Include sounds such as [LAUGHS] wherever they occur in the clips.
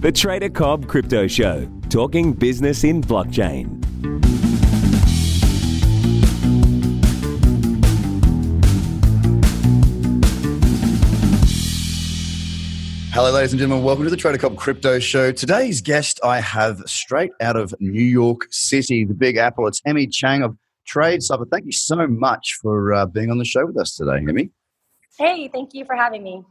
The Trader Cobb Crypto Show, talking business in blockchain. Hello, ladies and gentlemen. Welcome to the Trader Cobb Crypto Show. Today's guest I have straight out of New York City, the Big Apple. It's Emmy Chang of Trade Cipher. Thank you so much for uh, being on the show with us today, Emmy. Hey, thank you for having me.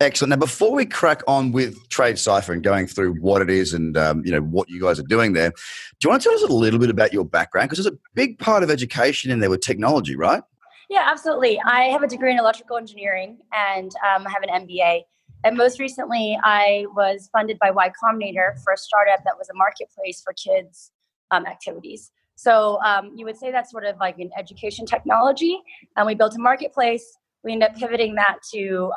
Excellent. Now, before we crack on with Trade Cipher and going through what it is and um, you know what you guys are doing there, do you want to tell us a little bit about your background? Because there's a big part of education in there with technology, right? Yeah, absolutely. I have a degree in electrical engineering and um, I have an MBA. And most recently, I was funded by Y Combinator for a startup that was a marketplace for kids' um, activities. So um, you would say that's sort of like an education technology. And we built a marketplace. We ended up pivoting that to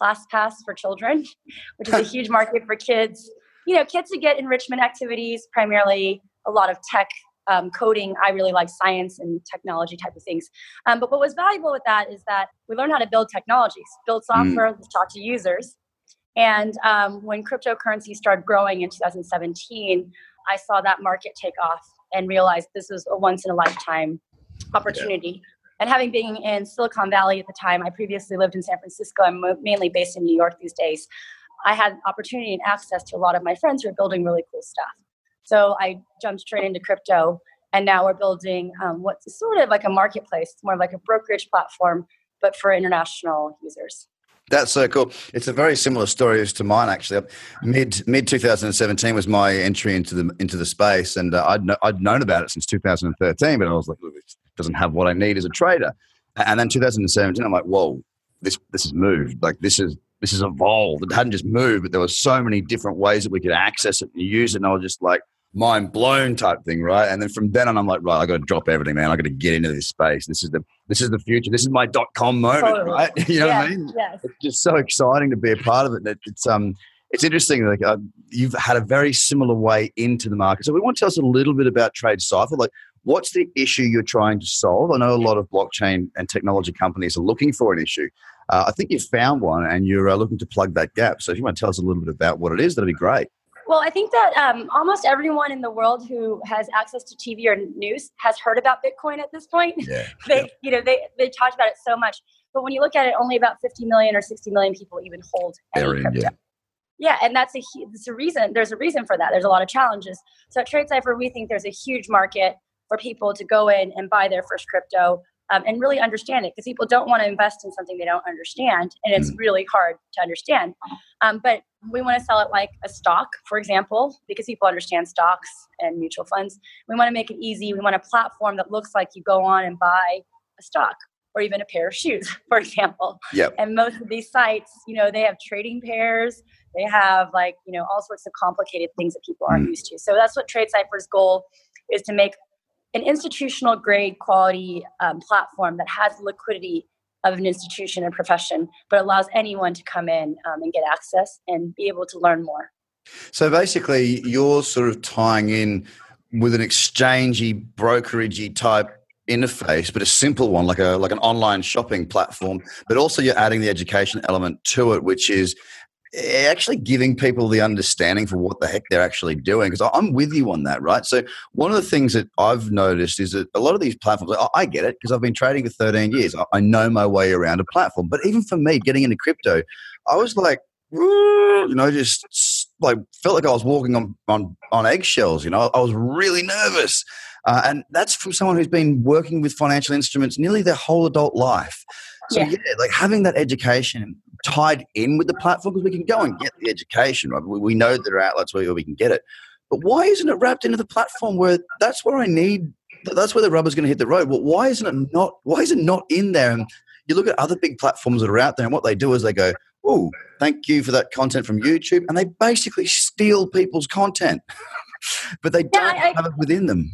um, ClassPass for children, [LAUGHS] which is a [LAUGHS] huge market for kids. You know, kids to get enrichment activities, primarily a lot of tech, um, coding. I really like science and technology type of things. Um, but what was valuable with that is that we learned how to build technologies, build mm. software, mm. talk to users. And um, when cryptocurrency started growing in 2017, I saw that market take off and realized this was a once in a lifetime opportunity. Yeah. And having been in Silicon Valley at the time, I previously lived in San Francisco. I'm mainly based in New York these days. I had opportunity and access to a lot of my friends who are building really cool stuff. So I jumped straight into crypto, and now we're building um, what's sort of like a marketplace, it's more like a brokerage platform, but for international users. That's so cool. It's a very similar story as to mine, actually. Mid mid 2017 was my entry into the into the space, and uh, I'd I'd known about it since 2013, but I was like, doesn't have what I need as a trader. And then 2017, I'm like, whoa, this this has moved. Like this is this has evolved. It hadn't just moved, but there were so many different ways that we could access it and use it. And I was just like, mind blown type thing, right? And then from then on, I'm like, right, I got to drop everything, man. I got to get into this space. This is the this is the future. This is my dot com moment, totally. right? [LAUGHS] you know yeah, what I mean? Yes. It's just so exciting to be a part of it. it it's um, it's interesting. Like uh, you've had a very similar way into the market. So we want to tell us a little bit about Trade Cipher. Like, what's the issue you're trying to solve? I know a lot of blockchain and technology companies are looking for an issue. Uh, I think you've found one, and you're uh, looking to plug that gap. So if you want to tell us a little bit about what it is, that'd be great. Well, I think that um, almost everyone in the world who has access to TV or news has heard about Bitcoin at this point. Yeah. [LAUGHS] they, yeah. you know, they they talked about it so much, but when you look at it, only about 50 million or 60 million people even hold any crypto. Yeah. yeah, and that's a that's a reason. There's a reason for that. There's a lot of challenges. So at Trade Cipher, we think there's a huge market for people to go in and buy their first crypto um, and really understand it because people don't want to invest in something they don't understand and it's mm. really hard to understand um, but we want to sell it like a stock for example because people understand stocks and mutual funds we want to make it easy we want a platform that looks like you go on and buy a stock or even a pair of shoes [LAUGHS] for example yep. and most of these sites you know they have trading pairs they have like you know all sorts of complicated things that people aren't mm. used to so that's what trade cipher's goal is to make an institutional grade quality um, platform that has the liquidity of an institution and profession, but allows anyone to come in um, and get access and be able to learn more. So basically, you're sort of tying in with an exchangey, brokeragey type interface, but a simple one, like a like an online shopping platform. But also, you're adding the education element to it, which is actually giving people the understanding for what the heck they're actually doing because i'm with you on that right? So one of the things that i've noticed is that a lot of these platforms i get it because i've been trading for 13 years. I know my way around a platform but even for me getting into crypto i was like you know just like felt like i was walking on on, on eggshells you know? I was really nervous. Uh, and that's from someone who's been working with financial instruments nearly their whole adult life. So yeah. yeah, like having that education tied in with the platform because we can go and get the education, right? We, we know there are outlets where we can get it. But why isn't it wrapped into the platform where that's where I need that's where the rubber's going to hit the road. Well, why isn't it not why is it not in there? And you look at other big platforms that are out there and what they do is they go, Oh, thank you for that content from YouTube. And they basically steal people's content. [LAUGHS] but they don't I, have it within them.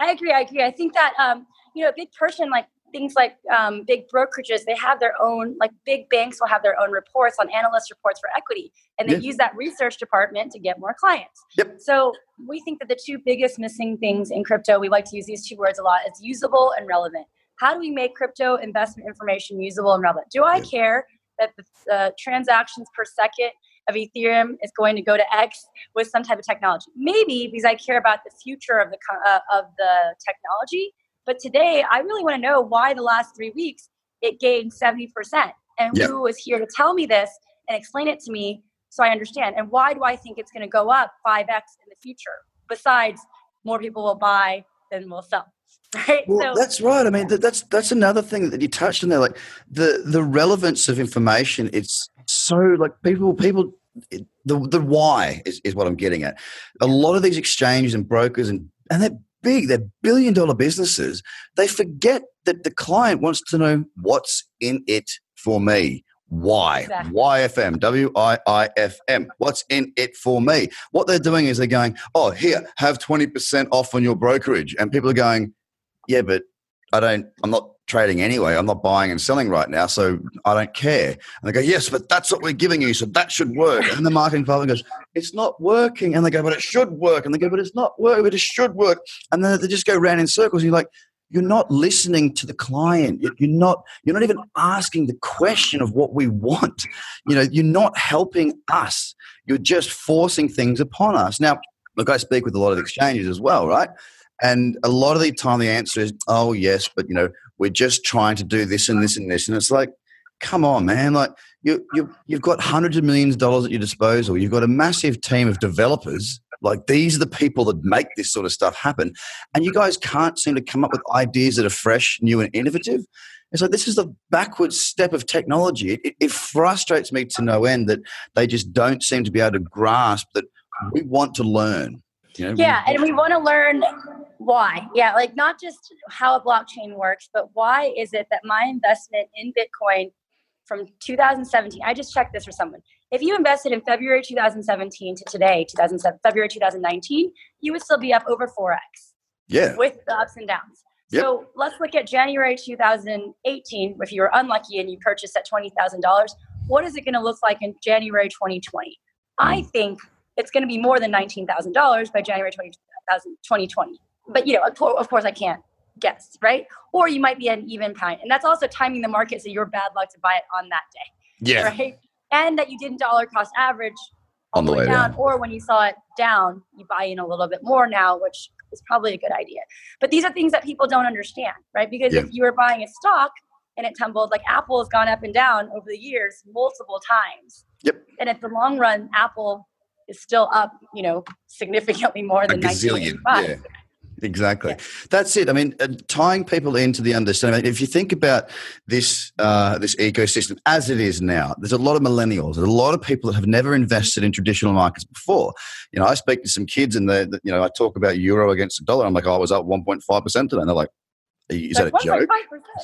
I agree. I agree. I think that um, you know, a big person like things like um, big brokerages, they have their own, like big banks will have their own reports on analyst reports for equity, and they use that research department to get more clients. Yep. So we think that the two biggest missing things in crypto, we like to use these two words a lot, is usable and relevant. How do we make crypto investment information usable and relevant? Do I care that the uh, transactions per second of Ethereum is going to go to X with some type of technology. Maybe because I care about the future of the uh, of the technology. But today, I really want to know why the last three weeks it gained seventy percent, and yep. who was here to tell me this and explain it to me so I understand. And why do I think it's going to go up five x in the future? Besides, more people will buy than will sell. [LAUGHS] Right? Well, so, that's right. I mean, that's that's another thing that you touched on there. Like the the relevance of information. It's so like people people the the why is, is what I'm getting at. A lot of these exchanges and brokers and and they're big, they're billion dollar businesses. They forget that the client wants to know what's in it for me. Why? Exactly. YFM, W I I F M. What's in it for me? What they're doing is they're going, oh, here, have 20% off on your brokerage. And people are going, yeah, but I don't, I'm not trading anyway. I'm not buying and selling right now, so I don't care. And they go, yes, but that's what we're giving you, so that should work. And the marketing department goes, it's not working. And they go, but it should work. And they go, but it's not working, but it should work. And then they just go round in circles. And you're like, you're not listening to the client. You're not, you're not even asking the question of what we want. You know, you're not helping us. You're just forcing things upon us. Now, look, I speak with a lot of exchanges as well, right? And a lot of the time the answer is, oh, yes, but you know, we're just trying to do this and this and this. And it's like, come on, man. Like you, you, you've got hundreds of millions of dollars at your disposal. You've got a massive team of developers. Like these are the people that make this sort of stuff happen. And you guys can't seem to come up with ideas that are fresh, new, and innovative. It's like this is the backwards step of technology. It, it frustrates me to no end that they just don't seem to be able to grasp that we want to learn. You know, yeah, and we want to learn why. Yeah, like not just how a blockchain works, but why is it that my investment in Bitcoin from 2017, I just checked this for someone. If you invested in February 2017 to today, 2007, February 2019, you would still be up over 4x. Yeah. With the ups and downs. Yep. So let's look at January 2018. If you were unlucky and you purchased at $20,000, what is it going to look like in January 2020? I think it's going to be more than $19,000 by January 20, 2020. But, you know, of course, I can't guess, right? Or you might be an even time. And that's also timing the market so you're bad luck to buy it on that day. Yeah. Right? And that you didn't dollar cost average on the way down, down, or when you saw it down, you buy in a little bit more now, which is probably a good idea. But these are things that people don't understand, right? Because yeah. if you were buying a stock and it tumbled, like Apple has gone up and down over the years multiple times. Yep. And at the long run, Apple is still up, you know, significantly more than a gazillion. Yeah. Exactly. Yeah. That's it. I mean, uh, tying people into the understanding. If you think about this uh, this ecosystem as it is now, there's a lot of millennials. There's a lot of people that have never invested in traditional markets before. You know, I speak to some kids, and they, you know, I talk about euro against the dollar. I'm like, oh, I was up 1.5 percent today, and they're like, is that a joke?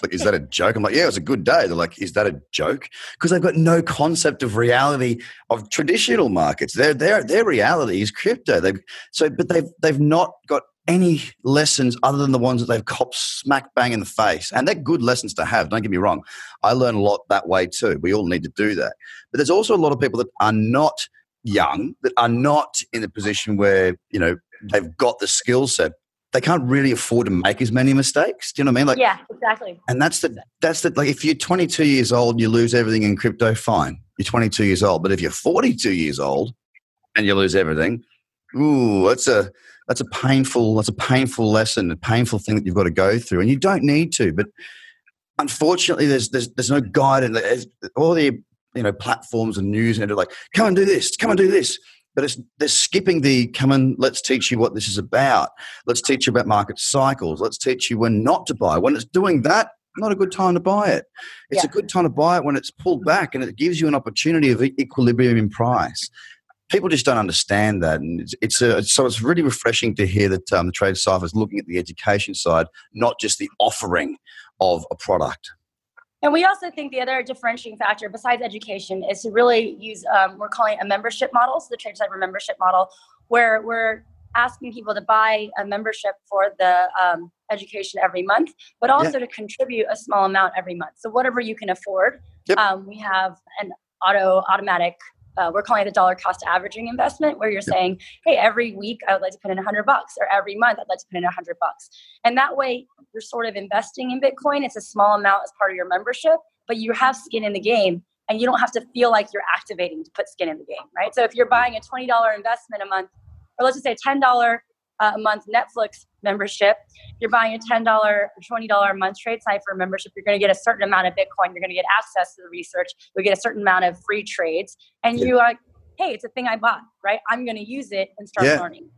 Like, is that a joke? I'm like, yeah, it was a good day. They're like, is that a joke? Because they've got no concept of reality of traditional markets. Their their their reality is crypto. They so, but they've they've not got any lessons other than the ones that they've copped smack bang in the face. And they're good lessons to have. Don't get me wrong. I learn a lot that way too. We all need to do that. But there's also a lot of people that are not young, that are not in a position where you know they've got the skill set they can't really afford to make as many mistakes. Do you know what I mean? Like, yeah, exactly. And that's the that's the like if you're 22 years old and you lose everything in crypto, fine, you're 22 years old. But if you're 42 years old and you lose everything, ooh, that's a that's a painful that's a painful lesson, a painful thing that you've got to go through, and you don't need to. But unfortunately, there's there's there's no guidance. All the you know platforms and news and they're like, come and do this, come and do this but it's they're skipping the come and let's teach you what this is about. Let's teach you about market cycles. Let's teach you when not to buy. When it's doing that, not a good time to buy it. It's yeah. a good time to buy it when it's pulled back and it gives you an opportunity of equilibrium in price. People just don't understand that, and it's, it's a, so it's really refreshing to hear that um, the trade cipher is looking at the education side, not just the offering of a product. And we also think the other differentiating factor, besides education, is to really use, um, we're calling it a membership model, so the Trade Cipher membership model, where we're asking people to buy a membership for the um, education every month, but also yeah. to contribute a small amount every month. So whatever you can afford, yep. um, we have an auto automatic uh, we're calling it the dollar cost averaging investment where you're saying hey every week i would like to put in 100 bucks or every month i'd like to put in 100 bucks. And that way you're sort of investing in bitcoin. It's a small amount as part of your membership but you have skin in the game and you don't have to feel like you're activating to put skin in the game, right? So if you're buying a $20 investment a month, or let's just say $10 uh, Uh, a month Netflix membership, you're buying a $10 or $20 a month TradeCipher membership, you're going to get a certain amount of Bitcoin, you're going to get access to the research, you'll get a certain amount of free trades, and yeah. you are, hey, it's a thing I bought, right? I'm going to use it and start yeah. learning.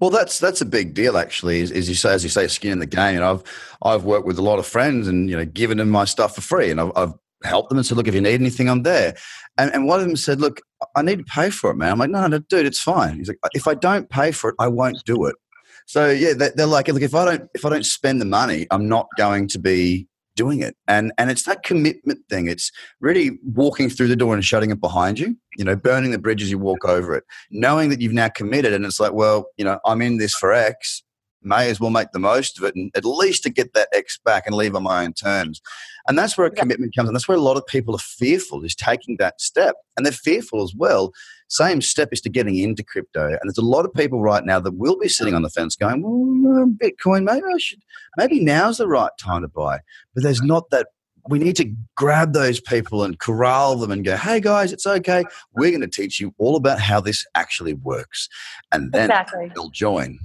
Well, that's that's a big deal, actually. As, you say, as you say, skin in the game. And I've I've worked with a lot of friends, and you know, given them my stuff for free, and I've, I've helped them and said, "Look, if you need anything, I'm there." And, and one of them said, "Look, I need to pay for it, man." I'm like, "No, no, dude, it's fine." He's like, "If I don't pay for it, I won't do it." So yeah, they're like, look, if I don't if I don't spend the money, I'm not going to be doing it. And and it's that commitment thing. It's really walking through the door and shutting it behind you. You know, burning the bridge as you walk over it, knowing that you've now committed. And it's like, well, you know, I'm in this for X may as well make the most of it and at least to get that X back and leave on my own terms. And that's where a commitment comes. And that's where a lot of people are fearful is taking that step. And they're fearful as well. Same step is to getting into crypto. And there's a lot of people right now that will be sitting on the fence going, well, uh, Bitcoin, maybe I should, maybe now's the right time to buy. But there's not that we need to grab those people and corral them and go, hey guys, it's okay. We're going to teach you all about how this actually works. And then exactly. they'll join.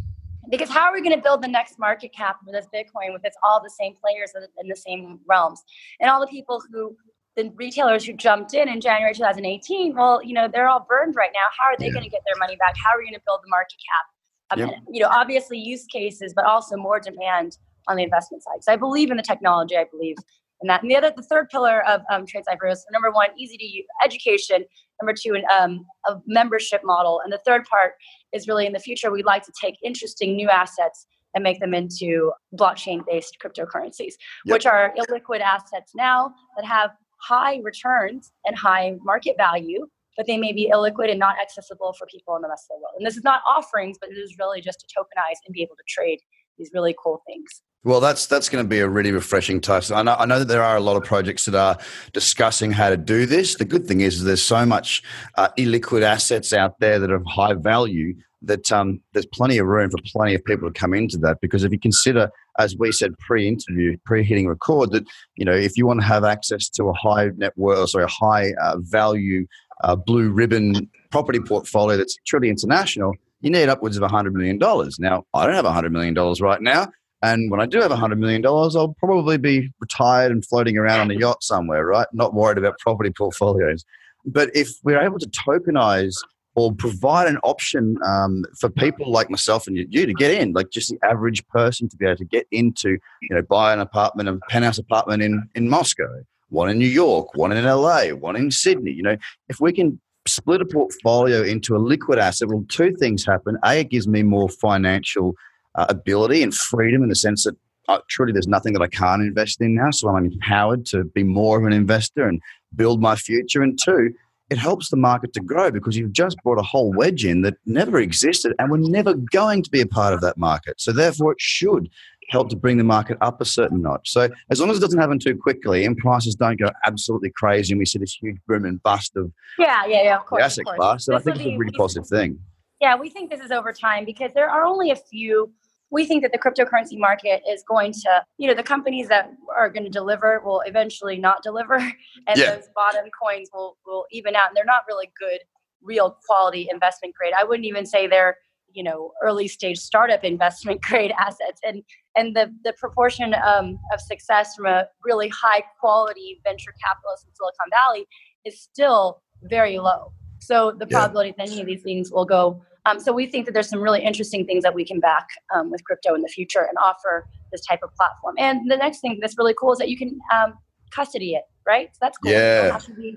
Because how are we going to build the next market cap for this Bitcoin with it's all the same players in the same realms and all the people who the retailers who jumped in in January 2018? Well, you know they're all burned right now. How are they yeah. going to get their money back? How are we going to build the market cap? Um, yep. You know, obviously use cases, but also more demand on the investment side. So I believe in the technology. I believe in that. And the other, the third pillar of um, TradeCipher is number one, easy to use education. Number two, an, um, a membership model. And the third part is really in the future, we'd like to take interesting new assets and make them into blockchain based cryptocurrencies, yep. which are illiquid assets now that have high returns and high market value, but they may be illiquid and not accessible for people in the rest of the world. And this is not offerings, but it is really just to tokenize and be able to trade these really cool things. Well, that's that's going to be a really refreshing touch. I know, I know that there are a lot of projects that are discussing how to do this. The good thing is, there's so much uh, illiquid assets out there that are of high value that um, there's plenty of room for plenty of people to come into that. Because if you consider, as we said pre-interview, pre-hitting record, that you know if you want to have access to a high net worth, a high uh, value uh, blue ribbon property portfolio that's truly international, you need upwards of $100 million. Now, I don't have $100 million right now. And when I do have $100 million, I'll probably be retired and floating around on a yacht somewhere, right? Not worried about property portfolios. But if we're able to tokenize or provide an option um, for people like myself and you to get in, like just the average person to be able to get into, you know, buy an apartment, a penthouse apartment in, in Moscow, one in New York, one in LA, one in Sydney. You know, if we can split a portfolio into a liquid asset, well, two things happen. A, it gives me more financial uh, ability and freedom in the sense that uh, truly there's nothing that I can't invest in now. So I'm empowered to be more of an investor and build my future. And two, it helps the market to grow because you've just brought a whole wedge in that never existed and we're never going to be a part of that market. So therefore, it should help to bring the market up a certain notch. So as long as it doesn't happen too quickly and prices don't go absolutely crazy and we see this huge boom and bust of yeah, yeah, yeah, of course, asset class, then I think it's a really positive thing. Yeah, we think this is over time because there are only a few we think that the cryptocurrency market is going to, you know, the companies that are going to deliver will eventually not deliver, [LAUGHS] and yeah. those bottom coins will will even out. And they're not really good, real quality investment grade. I wouldn't even say they're, you know, early stage startup investment [LAUGHS] grade assets. And and the the proportion um, of success from a really high quality venture capitalist in Silicon Valley is still very low. So the yeah. probability that any of these things will go um, so we think that there's some really interesting things that we can back um, with crypto in the future and offer this type of platform. And the next thing that's really cool is that you can um, custody it, right? So that's cool. Yeah. You don't have to be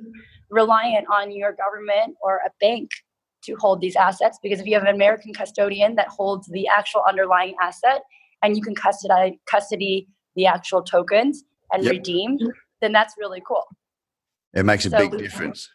reliant on your government or a bank to hold these assets because if you have an American custodian that holds the actual underlying asset and you can custody custody the actual tokens and yep. redeem, then that's really cool. It makes a so big difference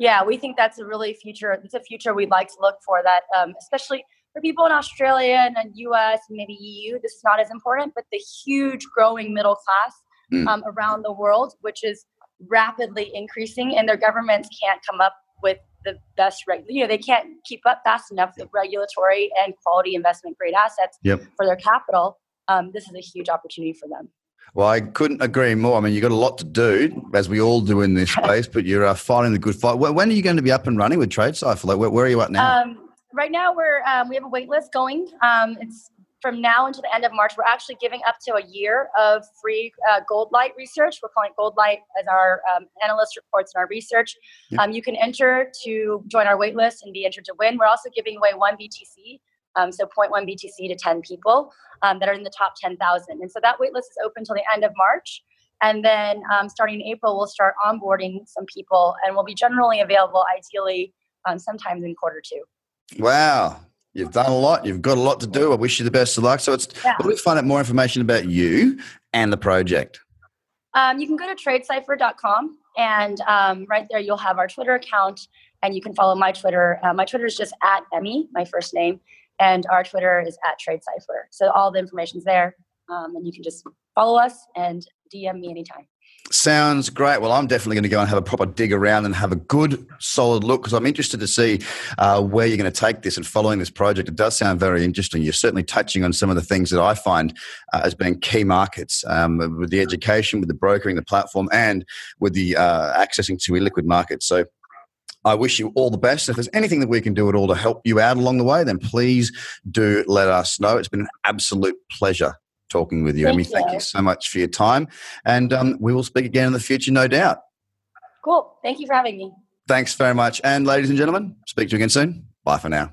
yeah, we think that's a really future. It's a future we'd like to look for. That um, especially for people in Australia and the U.S. and maybe EU, this is not as important. But the huge growing middle class mm. um, around the world, which is rapidly increasing, and their governments can't come up with the best reg- you know they can't keep up fast enough with regulatory and quality investment grade assets yep. for their capital um, this is a huge opportunity for them Well, I couldn't agree more. I mean, you've got a lot to do, as we all do in this space, but you're uh, fighting the good fight. When are you going to be up and running with Trade Cipher? Like, where, where, are you at now? Um, right now, we're um, we have a wait list going. Um, it's from now until the end of March. We're actually giving up to a year of free uh, Gold Light research. We're calling Gold Light as our um, analyst reports and our research. Yeah. Um, you can enter to join our wait list and be entered to win. We're also giving away one BTC um, so 0.1 BTC to 10 people um, that are in the top 10,000. And so that waitlist is open till the end of March. And then um, starting in April, we'll start onboarding some people and we'll be generally available ideally um, sometimes in quarter two. Wow. You've done a lot. You've got a lot to do. I wish you the best of luck. So it's yeah. where do we find out more information about you and the project? Um, you can go to tradecipher.com and um, right there you'll have our Twitter account and you can follow my Twitter. Uh, my Twitter is just at Emmy, my first name and our Twitter is at Trade Cipher. So all the information's there, um, and you can just follow us and DM me anytime. Sounds great. Well, I'm definitely going to go and have a proper dig around and have a good, solid look because I'm interested to see uh, where you're going to take this and following this project. It does sound very interesting. You're certainly touching on some of the things that I find uh, as being key markets um, with the education, with the brokering, the platform, and with the uh, accessing to illiquid markets. So I wish you all the best. If there's anything that we can do at all to help you out along the way, then please do let us know. It's been an absolute pleasure talking with you, thank Emmy. You. Thank you so much for your time. And um, we will speak again in the future, no doubt. Cool. Thank you for having me. Thanks very much. And ladies and gentlemen, speak to you again soon. Bye for now.